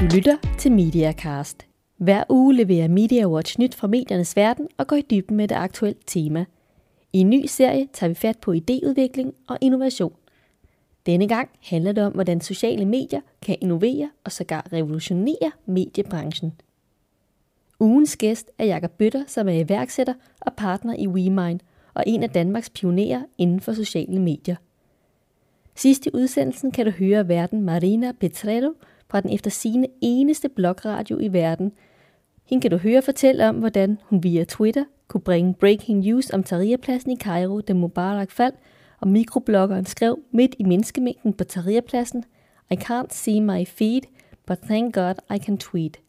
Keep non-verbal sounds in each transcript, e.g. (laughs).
Du lytter til MediaCast. Hver uge leverer Media Watch nyt fra mediernes verden og går i dybden med det aktuelle tema. I en ny serie tager vi fat på idéudvikling og innovation. Denne gang handler det om, hvordan sociale medier kan innovere og sågar revolutionere mediebranchen. Ugens gæst er Jakob Bøtter, som er iværksætter og partner i WeMind og en af Danmarks pionerer inden for sociale medier. Sidst i udsendelsen kan du høre verden Marina Petrello fra den efter sine eneste blogradio i verden. Hende kan du høre fortælle om, hvordan hun via Twitter kunne bringe breaking news om Tahrirpladsen i Cairo, da Mubarak faldt, og mikrobloggeren skrev midt i menneskemængden på Tahrirpladsen, I can't see my feed, but thank God I can tweet.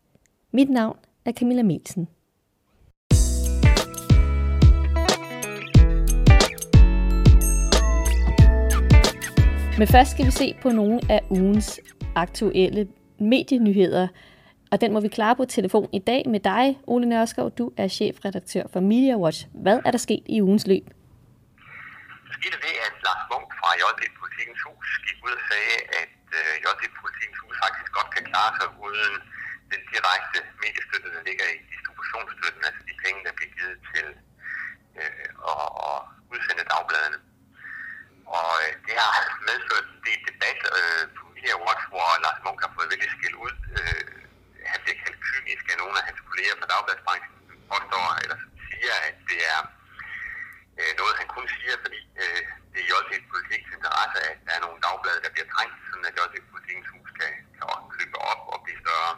Mit navn er Camilla Melsen. Men først skal vi se på nogle af ugens aktuelle medienyheder, og den må vi klare på telefon i dag med dig, Ole Nørskov. Du er chefredaktør for Media Watch. Hvad er der sket i ugens løb? Der skete det, at Lars Munk fra JD Politikens Hus gik ud og sagde, at øh, JD Politikens Hus faktisk godt kan klare sig uden den direkte mediestøtte, der ligger i distributionsstøtten, altså de penge, der bliver givet til øh, at, at udsende dagbladene. Og øh, det har medført en del debat øh, på her Watch, hvor Lars Munk har fået vældig skæld ud. Øh, han bliver kaldt kynisk af nogle af hans kolleger fra dagbladsbranchen, påstår eller siger, at det er øh, noget, han kun siger, fordi øh, det er JT Politikens interesse, at der er nogle dagblade, der bliver trængt, sådan at JT Politikens hus kan, kan også løbe op og blive større.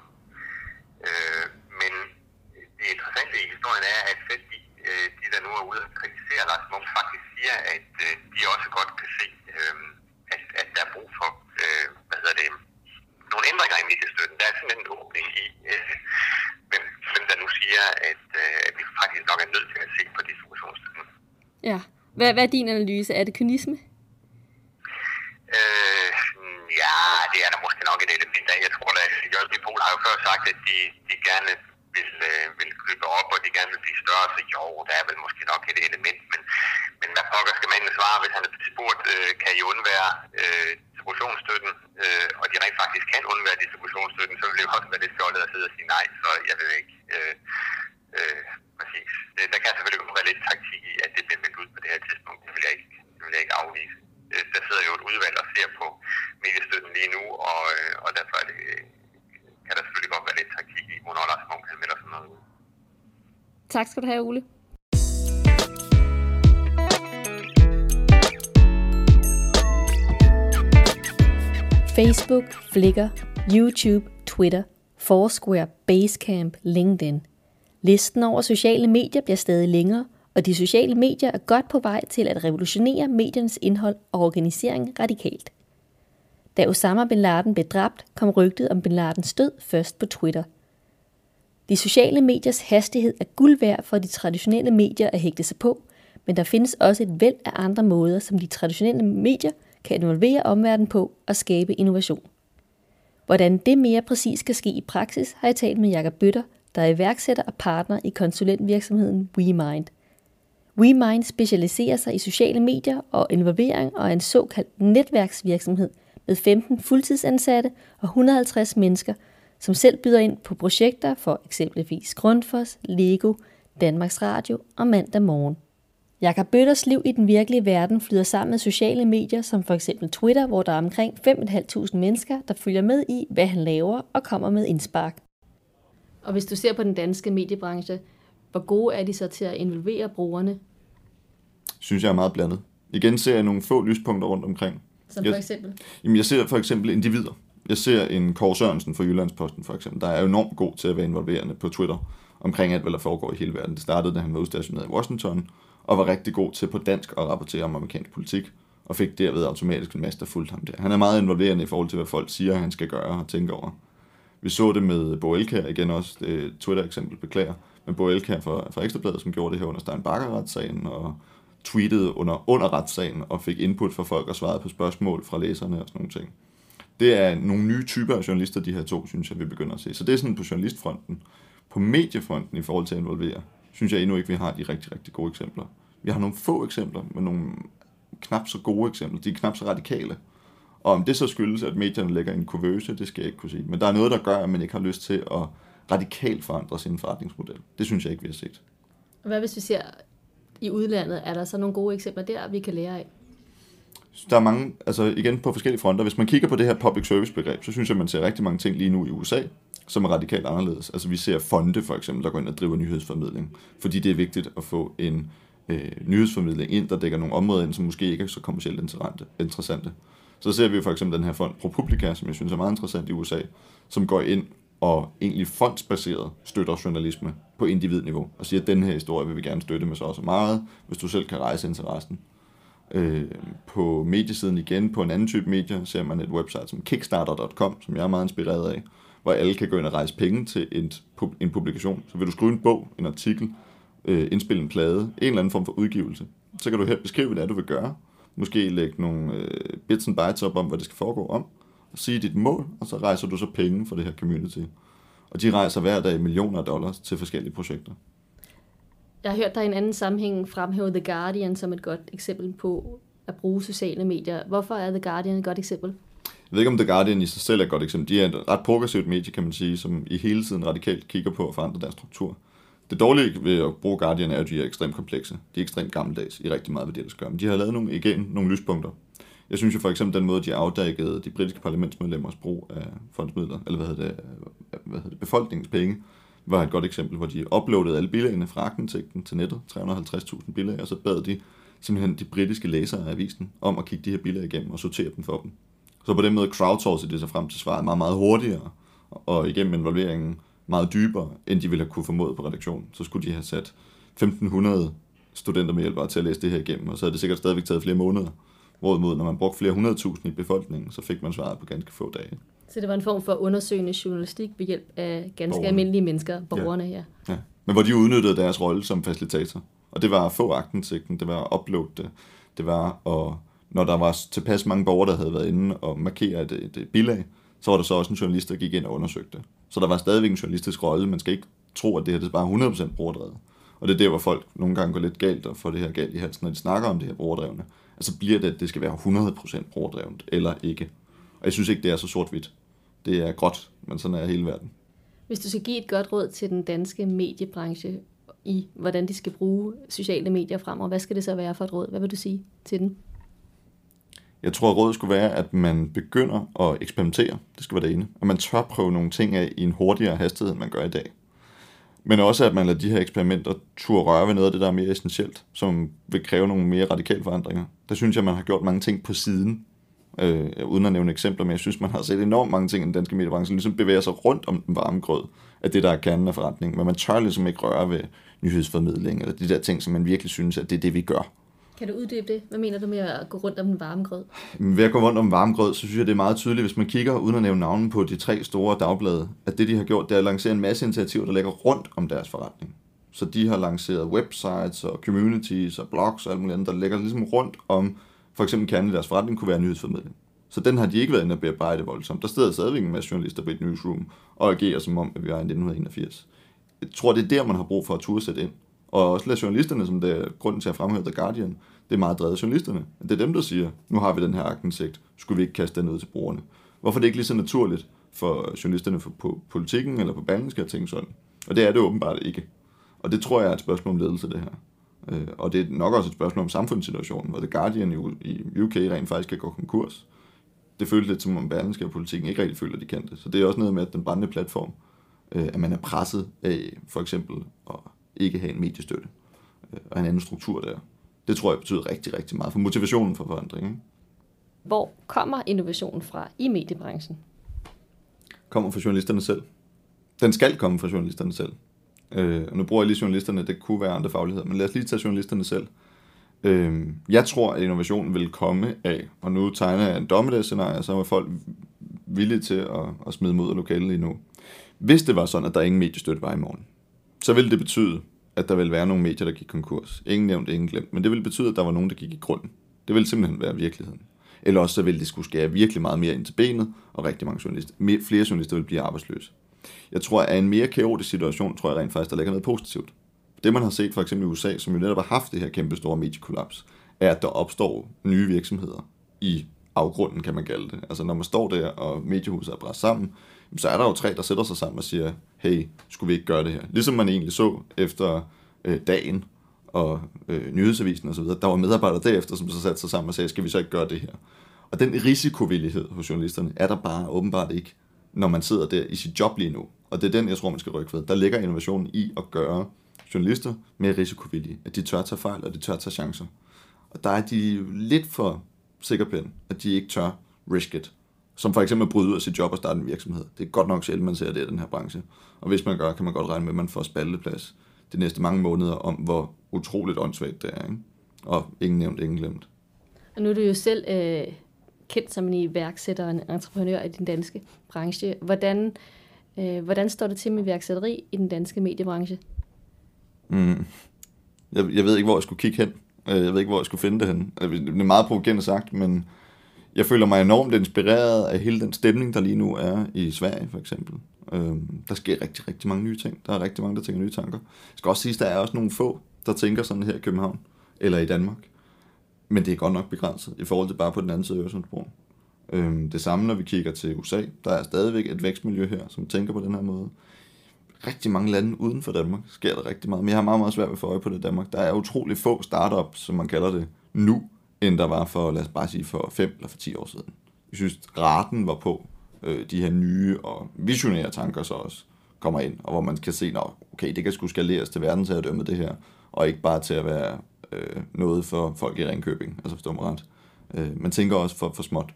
Øh, men det interessante i historien er, at selv de, øh, de der nu er ude og kritisere Lars Munk, faktisk siger, at øh, de også godt kan se, øh, at, at der er brug for, øh, hvad hedder det, nogle ændringer i mediestøtten. Der er sådan en åbning i, øh, hvem, hvem der nu siger, at, øh, at vi faktisk nok er nødt til at se på distributionsstøtten. Ja. Hvad, hvad er din analyse? Er det kynisme? Øh, ja, det er der måske nok et element af. Jeg tror, at Jørgen Pol har jo før sagt, at de, de gerne vil, øh, vil købe op, og de gerne vil blive større, så jo, der er vel måske nok et element, men, men hvad pokker skal man svare, hvis han er spurgt, øh, kan I undvære øh, distributionsstøtten, øh, og de rent faktisk kan undvære distributionsstøtten, så vil det jo også være lidt fjollet at sidde og sige nej, så jeg ved ikke. Øh, øh, præcis. Det, der kan selvfølgelig godt være lidt taktik i, at det bliver meldt ud på det her tidspunkt. Det vil jeg ikke, det vil jeg ikke afvise. Øh, der sidder jo et udvalg og ser på mediestøtten lige nu, og, øh, og derfor er det, kan der selvfølgelig godt være lidt taktik i, hvornår Lars Munk han melder sådan noget ud. Tak skal du have, Ole. Facebook, Flickr, YouTube, Twitter, Foursquare, Basecamp, LinkedIn. Listen over sociale medier bliver stadig længere, og de sociale medier er godt på vej til at revolutionere mediernes indhold og organisering radikalt. Da Osama bin Laden blev dræbt, kom rygtet om bin Ladens død først på Twitter. De sociale mediers hastighed er guld værd for de traditionelle medier at hægte sig på, men der findes også et væld af andre måder, som de traditionelle medier kan involvere omverdenen på og skabe innovation. Hvordan det mere præcis skal ske i praksis, har jeg talt med Jakob Bøtter, der er iværksætter og partner i konsulentvirksomheden WeMind. WeMind specialiserer sig i sociale medier og involvering og er en såkaldt netværksvirksomhed med 15 fuldtidsansatte og 150 mennesker, som selv byder ind på projekter for eksempelvis Grundfos, Lego, Danmarks Radio og Mandag Morgen. Jakob Bøtters liv i den virkelige verden flyder sammen med sociale medier, som for eksempel Twitter, hvor der er omkring 5.500 mennesker, der følger med i, hvad han laver og kommer med indspark. Og hvis du ser på den danske mediebranche, hvor gode er de så til at involvere brugerne? Synes jeg er meget blandet. Igen ser jeg nogle få lyspunkter rundt omkring. Som for eksempel? Jamen, jeg ser for eksempel individer. Jeg ser en Kåre Sørensen fra Jyllandsposten for eksempel, der er enormt god til at være involverende på Twitter omkring alt, hvad der foregår i hele verden. Det startede, da han var udstationeret i Washington, og var rigtig god til på dansk at rapportere om amerikansk politik, og fik derved automatisk en masse, der fulgte ham der. Han er meget involverende i forhold til, hvad folk siger, han skal gøre og tænke over. Vi så det med Bo Elkær, igen også Twitter-eksempel, beklager, med Bo Elkær fra, fra Ekstrabladet, som gjorde det her under Stein Bakker-retssagen, og tweetede under, under retssagen, og fik input fra folk og svarede på spørgsmål fra læserne og sådan nogle ting. Det er nogle nye typer af journalister, de her to, synes jeg, vi begynder at se. Så det er sådan på journalistfronten. På mediefronten i forhold til at involvere, synes jeg endnu ikke, vi har de rigtig, rigtig gode eksempler. Vi har nogle få eksempler, men nogle knap så gode eksempler. De er knap så radikale. Og om det så skyldes, at medierne lægger en kurvøse, det skal jeg ikke kunne sige. Men der er noget, der gør, at man ikke har lyst til at radikalt forandre sin forretningsmodel. Det synes jeg ikke, vi har set. Hvad hvis vi ser i udlandet? Er der så nogle gode eksempler der, vi kan lære af? Der er mange, altså igen på forskellige fronter. Hvis man kigger på det her public service begreb, så synes jeg, man ser rigtig mange ting lige nu i USA, som er radikalt anderledes. Altså vi ser fonde for eksempel, der går ind og driver nyhedsformidling, fordi det er vigtigt at få en øh, nyhedsformidling ind, der dækker nogle områder ind, som måske ikke er så kommercielt interessante. Så ser vi for eksempel den her fond ProPublica, som jeg synes er meget interessant i USA, som går ind og egentlig fondsbaseret støtter journalisme på individniveau, og siger, at den her historie vil vi gerne støtte med så også meget, hvis du selv kan rejse interessen. Øh, på mediesiden igen, på en anden type medier, ser man et website som kickstarter.com, som jeg er meget inspireret af, hvor alle kan gå ind og rejse penge til en, en publikation. Så vil du skrive en bog, en artikel, øh, indspille en plade, en eller anden form for udgivelse, så kan du her beskrive, hvad det er, du vil gøre. Måske lægge nogle øh, bits and bytes op om, hvad det skal foregå om, sige dit mål, og så rejser du så penge for det her community. Og de rejser hver dag millioner af dollars til forskellige projekter. Jeg har hørt dig i en anden sammenhæng fremhæve The Guardian som et godt eksempel på at bruge sociale medier. Hvorfor er The Guardian et godt eksempel? Jeg ved ikke, om The Guardian i sig selv er et godt eksempel. De er et ret progressivt medie, kan man sige, som i hele tiden radikalt kigger på at forandre deres struktur. Det dårlige ved at bruge Guardian er, at de er ekstremt komplekse. De er ekstremt gammeldags i rigtig meget, hvad de ellers gør. Men de har lavet nogle, igen nogle lyspunkter. Jeg synes jo for eksempel den måde, de afdækkede de britiske parlamentsmedlemmers brug af fondsmidler, eller hvad hedder det, øh, hvad hedder det befolkningens penge, var et godt eksempel, hvor de uploadede alle bilagene fra aktindsigten til nettet, 350.000 bilag, og så bad de simpelthen de britiske læsere af avisen om at kigge de her bilag igennem og sortere dem for dem. Så på den måde crowdsourcede det sig frem til svaret meget, meget hurtigere, og igennem involveringen meget dybere, end de ville have kunne formået på redaktionen. Så skulle de have sat 1500 studenter med hjælpere til at læse det her igennem, og så havde det sikkert stadigvæk taget flere måneder. Hvorimod, når man brugte flere hundredtusind i befolkningen, så fik man svaret på ganske få dage. Så det var en form for undersøgende journalistik ved hjælp af ganske borgerne. almindelige mennesker, borgerne, ja. ja. Men hvor de udnyttede deres rolle som facilitator. Og det var at få agtindsigten, det var at uploade det, det var at, når der var tilpas mange borgere, der havde været inde og markere et, et, et bilag, så var der så også en journalist, der gik ind og undersøgte det. Så der var stadigvæk en journalistisk rolle. Man skal ikke tro, at det her det er bare 100% brugerdrevet. Og det er der, hvor folk nogle gange går lidt galt og får det her galt i halsen, når de snakker om det her brugerdrevne. Altså bliver det, at det skal være 100% brugerdrevet eller ikke. Og jeg synes ikke, det er så sort-hvidt. Det er gråt, men sådan er hele verden. Hvis du skal give et godt råd til den danske mediebranche i, hvordan de skal bruge sociale medier fremover, hvad skal det så være for et råd? Hvad vil du sige til den? Jeg tror, at rådet skulle være, at man begynder at eksperimentere. Det skal være det ene. At man tør prøve nogle ting af i en hurtigere hastighed, end man gør i dag. Men også, at man lader de her eksperimenter turde røre ved noget af det, der er mere essentielt, som vil kræve nogle mere radikale forandringer. Der synes jeg, man har gjort mange ting på siden, øh, uden at nævne eksempler, men jeg synes, man har set enormt mange ting i den danske mediebranche, ligesom bevæger sig rundt om den varme grød af det, der er kernen af forretningen, Men man tør ligesom ikke røre ved nyhedsformidling, eller de der ting, som man virkelig synes, at det er det, vi gør. Kan du uddybe det? Hvad mener du med at gå rundt om den varme grød? Ved at gå rundt om den varme grød, så synes jeg, det er meget tydeligt, hvis man kigger, uden at nævne navnen på de tre store dagblade, at det, de har gjort, det er at lancere en masse initiativer, der ligger rundt om deres forretning. Så de har lanceret websites og communities og blogs og alt muligt andet, der ligger ligesom rundt om, for eksempel kernen i deres forretning kunne være nyhedsformidling. Så den har de ikke været inde at bearbejde voldsomt. Der sidder stadigvæk en masse journalister på et newsroom og agerer som om, at vi er i 1981. Jeg tror, det er der, man har brug for at turde sætte ind. Og også lade journalisterne, som det er grunden til at fremhæve The Guardian, det er meget drevet journalisterne. Det er dem, der siger, nu har vi den her agtindsigt, skulle vi ikke kaste den ud til brugerne? Hvorfor er det ikke lige så naturligt for journalisterne på politikken eller på Berlingske at tænke sådan? Og det er det åbenbart ikke. Og det tror jeg er et spørgsmål om ledelse, det her. Øh, og det er nok også et spørgsmål om samfundssituationen, hvor The Guardian i UK rent faktisk kan gå konkurs. Det føles lidt som om Berlingske og politikken ikke rigtig føler, at de kan det. Så det er også noget med, at den brændende platform, øh, at man er presset af for eksempel at ikke have en mediestøtte øh, og en anden struktur der. Det tror jeg betyder rigtig, rigtig meget for motivationen for forandring. Ikke? Hvor kommer innovationen fra i mediebranchen? Kommer fra journalisterne selv. Den skal komme fra journalisterne selv. Øh, og nu bruger jeg lige journalisterne, det kunne være andre fagligheder, men lad os lige tage journalisterne selv. Øh, jeg tror, at innovationen vil komme af, og nu tegner jeg en dommedagsscenarie, så er folk villige til at, at smide mod lokalet lige nu. Hvis det var sådan, at der ingen mediestøtte var i morgen, så ville det betyde, at der ville være nogle medier, der gik konkurs. Ingen nævnt, ingen glemt. Men det ville betyde, at der var nogen, der gik i grunden. Det ville simpelthen være virkeligheden. Eller også så ville det skulle skære virkelig meget mere ind til benet, og rigtig mange journalister, flere journalister vil blive arbejdsløse. Jeg tror, at en mere kaotisk situation, tror jeg rent faktisk, der ligger noget positivt. Det man har set for eksempel i USA, som jo netop har haft det her kæmpe store mediekollaps, er, at der opstår nye virksomheder i afgrunden, kan man kalde det. Altså når man står der, og mediehuset er bræst sammen, så er der jo tre, der sætter sig sammen og siger, hey, skulle vi ikke gøre det her? Ligesom man egentlig så efter øh, dagen og øh, nyhedsavisen osv., der var medarbejdere derefter, som så satte sig sammen og sagde, skal vi så ikke gøre det her? Og den risikovillighed hos journalisterne er der bare åbenbart ikke, når man sidder der i sit job lige nu. Og det er den, jeg tror, man skal rykke ved. Der ligger innovationen i at gøre journalister mere risikovillige. At de tør tage fejl, og de tør tage chancer. Og der er de lidt for sikker på, at de ikke tør risk it. Som for eksempel at bryde ud af sit job og starte en virksomhed. Det er godt nok sjældent, man ser det i den her branche. Og hvis man gør, kan man godt regne med, at man får spalteplads de næste mange måneder om, hvor utroligt åndssvagt det er. Ikke? Og ingen nævnt, ingen glemt. Og nu er du jo selv øh, kendt som en iværksætter og en entreprenør i den danske branche. Hvordan, øh, hvordan står det til med iværksætteri i den danske mediebranche? Mm. Jeg, jeg ved ikke, hvor jeg skulle kigge hen. Øh, jeg ved ikke, hvor jeg skulle finde det hen. Øh, det er meget provokerende sagt, men jeg føler mig enormt inspireret af hele den stemning, der lige nu er i Sverige, for eksempel. Øh, der sker rigtig, rigtig mange nye ting. Der er rigtig mange, der tænker nye tanker. Jeg skal også sige, at der er også nogle få, der tænker sådan her i København, eller i Danmark. Men det er godt nok begrænset i forhold til bare på den anden side af Øresundsbroen. Øhm, det samme, når vi kigger til USA. Der er stadigvæk et vækstmiljø her, som tænker på den her måde rigtig mange lande uden for Danmark sker der rigtig meget. Men jeg har meget, meget svært ved at få øje på det i Danmark. Der er utrolig få startups, som man kalder det, nu, end der var for, lad os bare sige, for 5 eller for 10 år siden. Jeg synes, raten var på øh, de her nye og visionære tanker så også kommer ind, og hvor man kan se, at okay, det kan sgu skaleres til verdensherredømme det her, og ikke bare til at være øh, noget for folk i Ringkøbing, altså forstår mig ret. Øh, man tænker også for, for småt.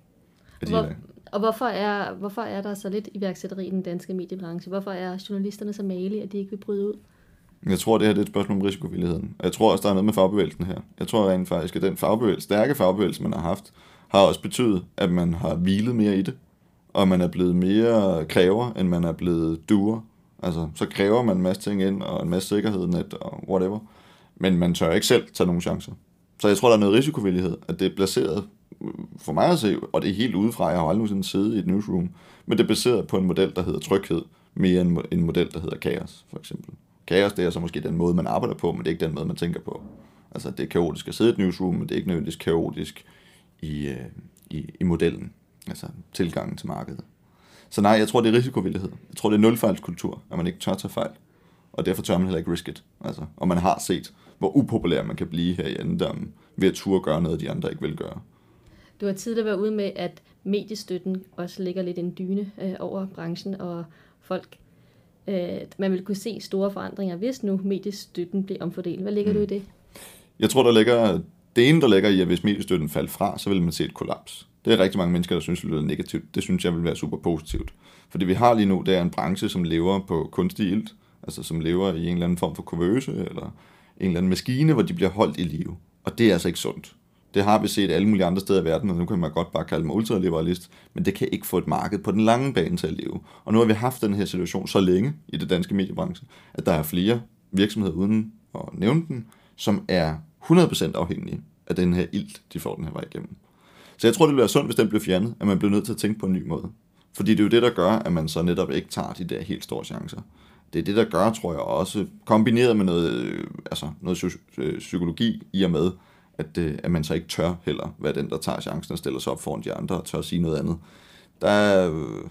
Hvor, og hvorfor er, hvorfor er der så lidt iværksætteri i den danske mediebranche? Hvorfor er journalisterne så malige, at de ikke vil bryde ud? Jeg tror, det her det er et spørgsmål om risikovilligheden. Og jeg tror også, der er noget med fagbevægelsen her. Jeg tror rent faktisk, at den fagbevægelse, stærke fagbevægelse, man har haft, har også betydet, at man har hvilet mere i det. Og man er blevet mere kræver, end man er blevet duer. Altså, så kræver man en masse ting ind, og en masse sikkerhed, net og whatever. Men man tør ikke selv tage nogen chancer. Så jeg tror, der er noget risikovillighed, at det er placeret for mig at se, og det er helt udefra, jeg har aldrig nogensinde siddet i et newsroom, men det er baseret på en model, der hedder tryghed, mere end en model, der hedder kaos, for eksempel. Kaos, det er så måske den måde, man arbejder på, men det er ikke den måde, man tænker på. Altså, det er kaotisk at sidde i et newsroom, men det er ikke nødvendigvis kaotisk i, øh, i, i modellen, altså tilgangen til markedet. Så nej, jeg tror, det er risikovillighed. Jeg tror, det er nulfejlskultur, at man ikke tør tage fejl. Og derfor tør man heller ikke risk it. Altså, og man har set, hvor upopulær man kan blive her i anden ved at turde gøre noget, de andre ikke vil gøre. Du har tidligere været ude med, at mediestøtten også ligger lidt en dyne øh, over branchen, og folk, øh, man vil kunne se store forandringer, hvis nu mediestøtten bliver omfordelt. Hvad ligger mm. du i det? Jeg tror, der ligger, det ene, der ligger i, at hvis mediestøtten falder fra, så vil man se et kollaps. Det er rigtig mange mennesker, der synes, det er negativt. Det synes jeg vil være super positivt. Fordi vi har lige nu, det er en branche, som lever på kunstig ilt, altså som lever i en eller anden form for kurvøse, eller en eller anden maskine, hvor de bliver holdt i live. Og det er altså ikke sundt. Det har vi set alle mulige andre steder i verden, og nu kan man godt bare kalde mig ultraliberalist, men det kan ikke få et marked på den lange bane til at leve. Og nu har vi haft den her situation så længe i det danske mediebranche, at der er flere virksomheder uden at nævne den, som er 100% afhængige af den her ild, de får den her vej igennem. Så jeg tror, det bliver sundt, hvis den bliver fjernet, at man bliver nødt til at tænke på en ny måde. Fordi det er jo det, der gør, at man så netop ikke tager de der helt store chancer. Det er det, der gør, tror jeg også, kombineret med noget, øh, altså noget øh, psykologi i og med, at, øh, at man så ikke tør heller være den, der tager chancen og stiller sig op foran de andre og tør at sige noget andet. Der er, øh,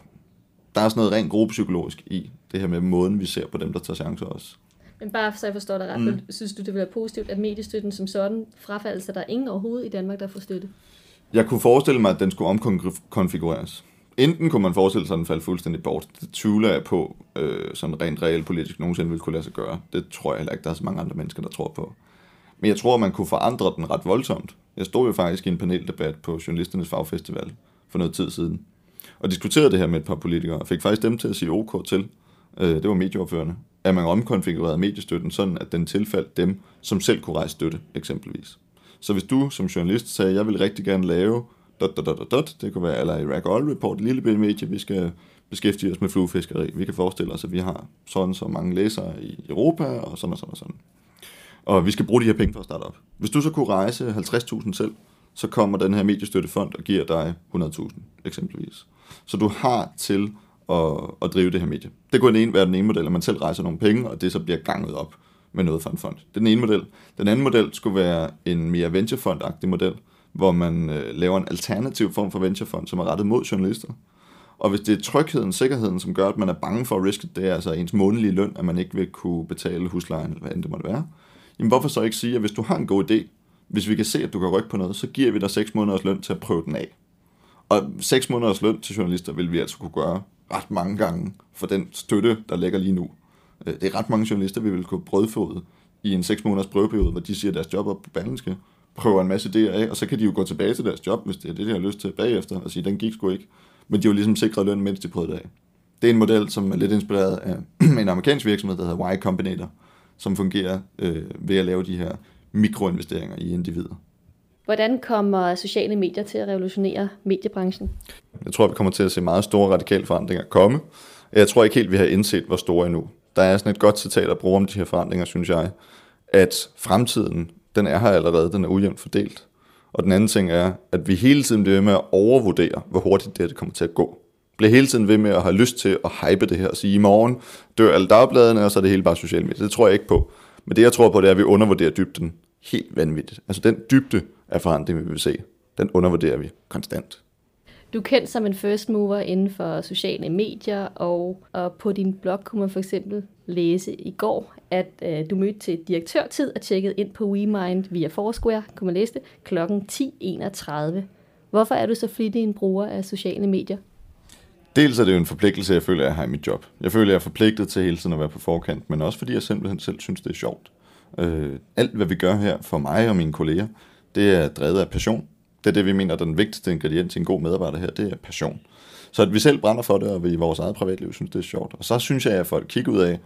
der er sådan noget rent gruppepsykologisk i det her med måden, vi ser på dem, der tager chancer også. Men bare så jeg forstår dig ret, mm. synes du, det vil være positivt, at mediestøtten som sådan frafalder, så der er ingen overhovedet i Danmark, der får støtte? Jeg kunne forestille mig, at den skulle omkonfigureres. Enten kunne man forestille sig, at den faldt fuldstændig bort. Det tvivler jeg på, øh, sådan rent reelt politisk nogensinde ville kunne lade sig gøre. Det tror jeg heller ikke, der er så mange andre mennesker, der tror på. Men jeg tror, man kunne forandre den ret voldsomt. Jeg stod jo faktisk i en paneldebat på Journalisternes Fagfestival for noget tid siden, og diskuterede det her med et par politikere, og fik faktisk dem til at sige OK til, øh, det var medieoverførende, at man omkonfigurerede mediestøtten sådan, at den tilfaldt dem, som selv kunne rejse støtte, eksempelvis. Så hvis du som journalist sagde, jeg vil rigtig gerne lave dot, dot, dot, dot, det kunne være eller Iraq Oil Report, lille bitte medie, vi skal beskæftige os med fluefiskeri. Vi kan forestille os, at vi har sådan så mange læsere i Europa, og sådan og sådan og sådan og vi skal bruge de her penge for at starte op. Hvis du så kunne rejse 50.000 selv, så kommer den her mediestøttefond og giver dig 100.000 eksempelvis. Så du har til at, at drive det her medie. Det kunne den ene, være den ene model, at man selv rejser nogle penge, og det så bliver ganget op med noget fra en fond. Det er den ene model. Den anden model skulle være en mere venturefond model, hvor man øh, laver en alternativ form for venturefond, som er rettet mod journalister. Og hvis det er trygheden, sikkerheden, som gør, at man er bange for at riske, det er altså ens månedlige løn, at man ikke vil kunne betale huslejen, eller hvad end det måtte være, jamen hvorfor så ikke sige, at hvis du har en god idé, hvis vi kan se, at du kan rykke på noget, så giver vi dig 6 måneders løn til at prøve den af. Og 6 måneders løn til journalister vil vi altså kunne gøre ret mange gange for den støtte, der ligger lige nu. Øh, det er ret mange journalister, vi vil kunne brødføde i en 6 måneders prøveperiode, hvor de siger deres job op på Berlingske, prøver en masse idéer af, og så kan de jo gå tilbage til deres job, hvis det er det, de har lyst til bagefter, og sige, den gik sgu ikke. Men de har jo ligesom sikret løn, mens de prøvede det af. Det er en model, som er lidt inspireret af (clears throat) en amerikansk virksomhed, der hedder Y Combinator, som fungerer øh, ved at lave de her mikroinvesteringer i individer. Hvordan kommer sociale medier til at revolutionere mediebranchen? Jeg tror, vi kommer til at se meget store radikale forandringer komme. Jeg tror ikke helt, vi har indset, hvor store endnu. Der er sådan et godt citat at bruge om de her forandringer, synes jeg, at fremtiden, den er her allerede, den er ujævnt fordelt. Og den anden ting er, at vi hele tiden bliver med at overvurdere, hvor hurtigt det her kommer til at gå. Bliver hele tiden ved med at have lyst til at hype det her og sige, i morgen dør alle dagbladene, og så er det hele bare sociale medier. Det tror jeg ikke på. Men det jeg tror på, det er, at vi undervurderer dybden helt vanvittigt. Altså den dybde af forandring, vi vil se, den undervurderer vi konstant. Du er kendt som en first mover inden for sociale medier, og, og på din blog kunne man for eksempel læse i går, at øh, du mødte til direktørtid og tjekkede ind på WeMind via Foursquare, kunne man læse det, kl. 10.31. Hvorfor er du så flittig en bruger af sociale medier? Dels er det jo en forpligtelse, jeg føler, at jeg har i mit job. Jeg føler, at jeg er forpligtet til hele tiden at være på forkant, men også fordi jeg simpelthen selv synes, det er sjovt. Øh, alt, hvad vi gør her for mig og mine kolleger, det er drevet af passion. Det er det, vi mener er den vigtigste ingrediens til en god medarbejder her, det er passion. Så at vi selv brænder for det, og vi i vores eget privatliv synes, det er sjovt. Og så synes jeg, at folk kigger ud af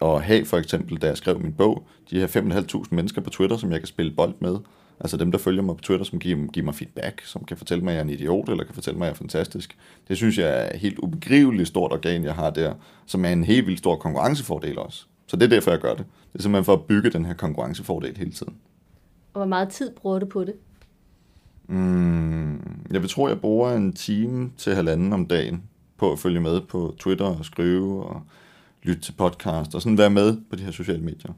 og have for eksempel, da jeg skrev min bog, de her 5.500 mennesker på Twitter, som jeg kan spille bold med. Altså dem, der følger mig på Twitter, som giver, giver mig feedback, som kan fortælle mig, at jeg er en idiot, eller kan fortælle mig, at jeg er fantastisk. Det synes jeg er et helt ubegriveligt stort organ, jeg har der, som er en helt vildt stor konkurrencefordel også. Så det er derfor, jeg gør det. Det er simpelthen for at bygge den her konkurrencefordel hele tiden. Og hvor meget tid bruger du på det? Mm, jeg vil tro, jeg bruger en time til halvanden om dagen på at følge med på Twitter og skrive og lytte til podcast og sådan være med på de her sociale medier.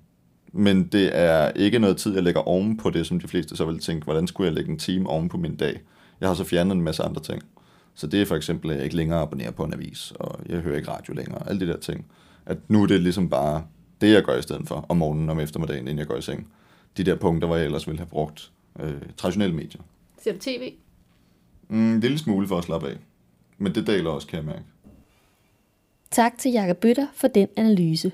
Men det er ikke noget tid, jeg lægger oven på det, som de fleste så vil tænke, hvordan skulle jeg lægge en time oven på min dag? Jeg har så fjernet en masse andre ting. Så det er for eksempel, at jeg ikke længere abonnerer på en avis, og jeg hører ikke radio længere, alle de der ting. At nu er det ligesom bare det, jeg gør i stedet for, om morgenen, om eftermiddagen, inden jeg går i seng. De der punkter, hvor jeg ellers ville have brugt øh, traditionelle medier. Ser du tv? Mm, en lille smule for at slappe af. Men det daler også, kan jeg mærke. Tak til Jakob Bøtter for den analyse.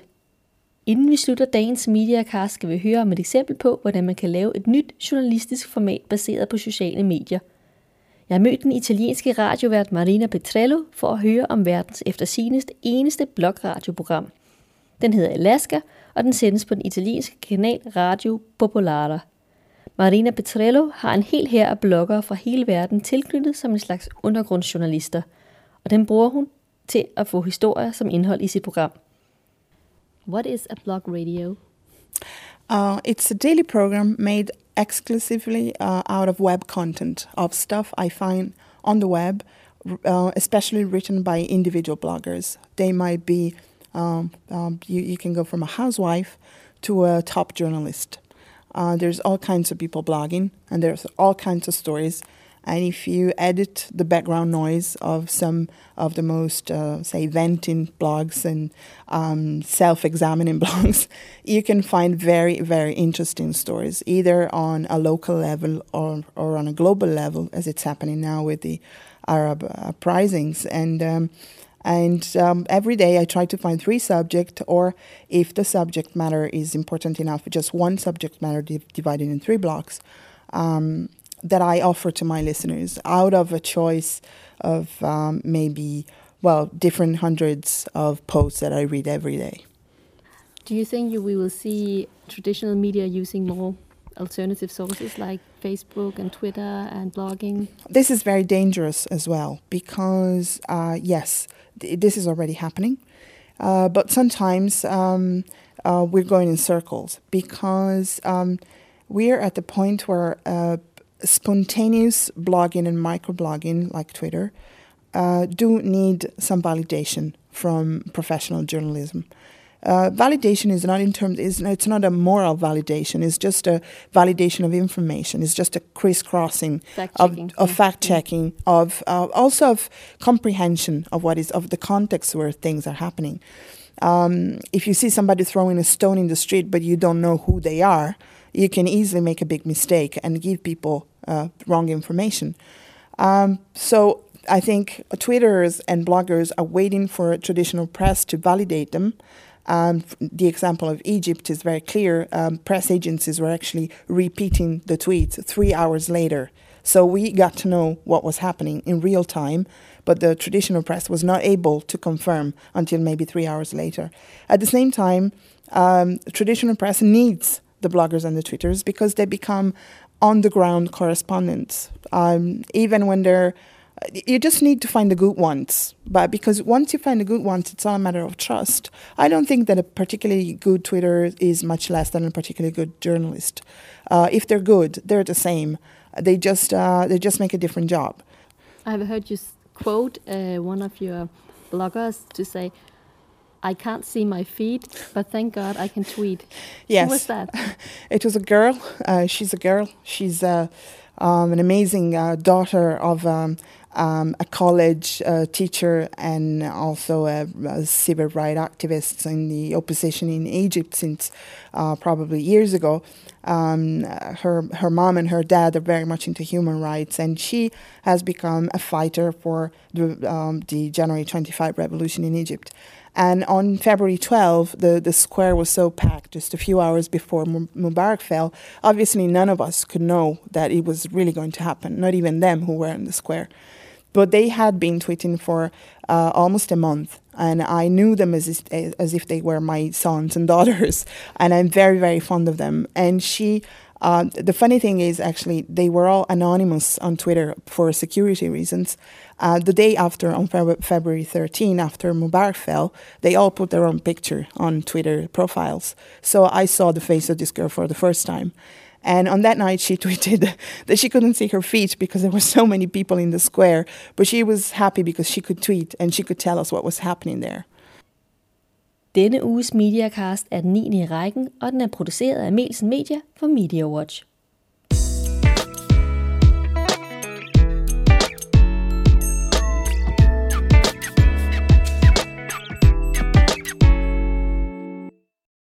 Inden vi slutter dagens Mediacast, skal vi høre om et eksempel på, hvordan man kan lave et nyt journalistisk format baseret på sociale medier. Jeg mødte den italienske radiovært Marina Petrello for at høre om verdens eftersigende eneste blogradioprogram. Den hedder Alaska, og den sendes på den italienske kanal Radio Popolare. Marina Petrello har en hel her af bloggere fra hele verden tilknyttet som en slags undergrundsjournalister, og den bruger hun til at få historier som indhold i sit program. What is a blog radio? Uh, it's a daily program made exclusively uh, out of web content, of stuff I find on the web, uh, especially written by individual bloggers. They might be, um, um, you, you can go from a housewife to a top journalist. Uh, there's all kinds of people blogging, and there's all kinds of stories. And if you edit the background noise of some of the most, uh, say, venting blogs and um, self examining (laughs) blogs, you can find very, very interesting stories, either on a local level or, or on a global level, as it's happening now with the Arab uprisings. And um, and um, every day I try to find three subjects, or if the subject matter is important enough, just one subject matter divided in three blocks um, that I offer to my listeners out of a choice of um, maybe, well, different hundreds of posts that I read every day. Do you think you, we will see traditional media using more alternative sources like Facebook and Twitter and blogging? This is very dangerous as well because, uh, yes, th- this is already happening. Uh, but sometimes um, uh, we're going in circles because um, we're at the point where uh, spontaneous blogging and microblogging, like Twitter, uh, do need some validation from professional journalism. uh, validation is not in terms is it's not a moral validation it's just a validation of information it's just a crisscrossing of, of fact checking of uh, also of comprehension of what is of the context where things are happening um, if you see somebody throwing a stone in the street but you don't know who they are you can easily make a big mistake and give people uh, wrong information um, so I think Twitters and bloggers are waiting for traditional press to validate them um, the example of Egypt is very clear. Um, press agencies were actually repeating the tweets three hours later. So we got to know what was happening in real time, but the traditional press was not able to confirm until maybe three hours later. At the same time, um, traditional press needs the bloggers and the Twitters because they become on the ground correspondents. Um, even when they're you just need to find the good ones. But because once you find the good ones, it's all a matter of trust. I don't think that a particularly good Twitter is much less than a particularly good journalist. Uh, if they're good, they're the same. They just uh, they just make a different job. I've heard you quote uh, one of your bloggers to say, "I can't see my feed, but thank God I can tweet." Yes, Who was that? (laughs) it was a girl. Uh, she's a girl. She's uh, um, an amazing uh, daughter of. Um, um, a college uh, teacher and also a, a, civil rights activist in the opposition in Egypt since uh, probably years ago. Um, her her mom and her dad are very much into human rights, and she has become a fighter for the, um, the January 25 revolution in Egypt. And on February 12, the, the square was so packed just a few hours before Mubarak fell. Obviously, none of us could know that it was really going to happen, not even them who were in the square. But they had been tweeting for uh, almost a month, and I knew them as if, as if they were my sons and (laughs) daughters, and I'm very, very fond of them. And she, uh, the funny thing is, actually, they were all anonymous on Twitter for security reasons. Uh, the day after, on Feb- February 13, after Mubarak fell, they all put their own picture on Twitter profiles. So I saw the face of this girl for the first time. And on that night, she (laughs) tweeted that she couldn't see her feet because there were so many people in the square. But she was happy because she could tweet and she could tell us what was happening there. Denne uges Mediacast er den 9. i rækken, og den er produceret af Melsen Media for MediaWatch.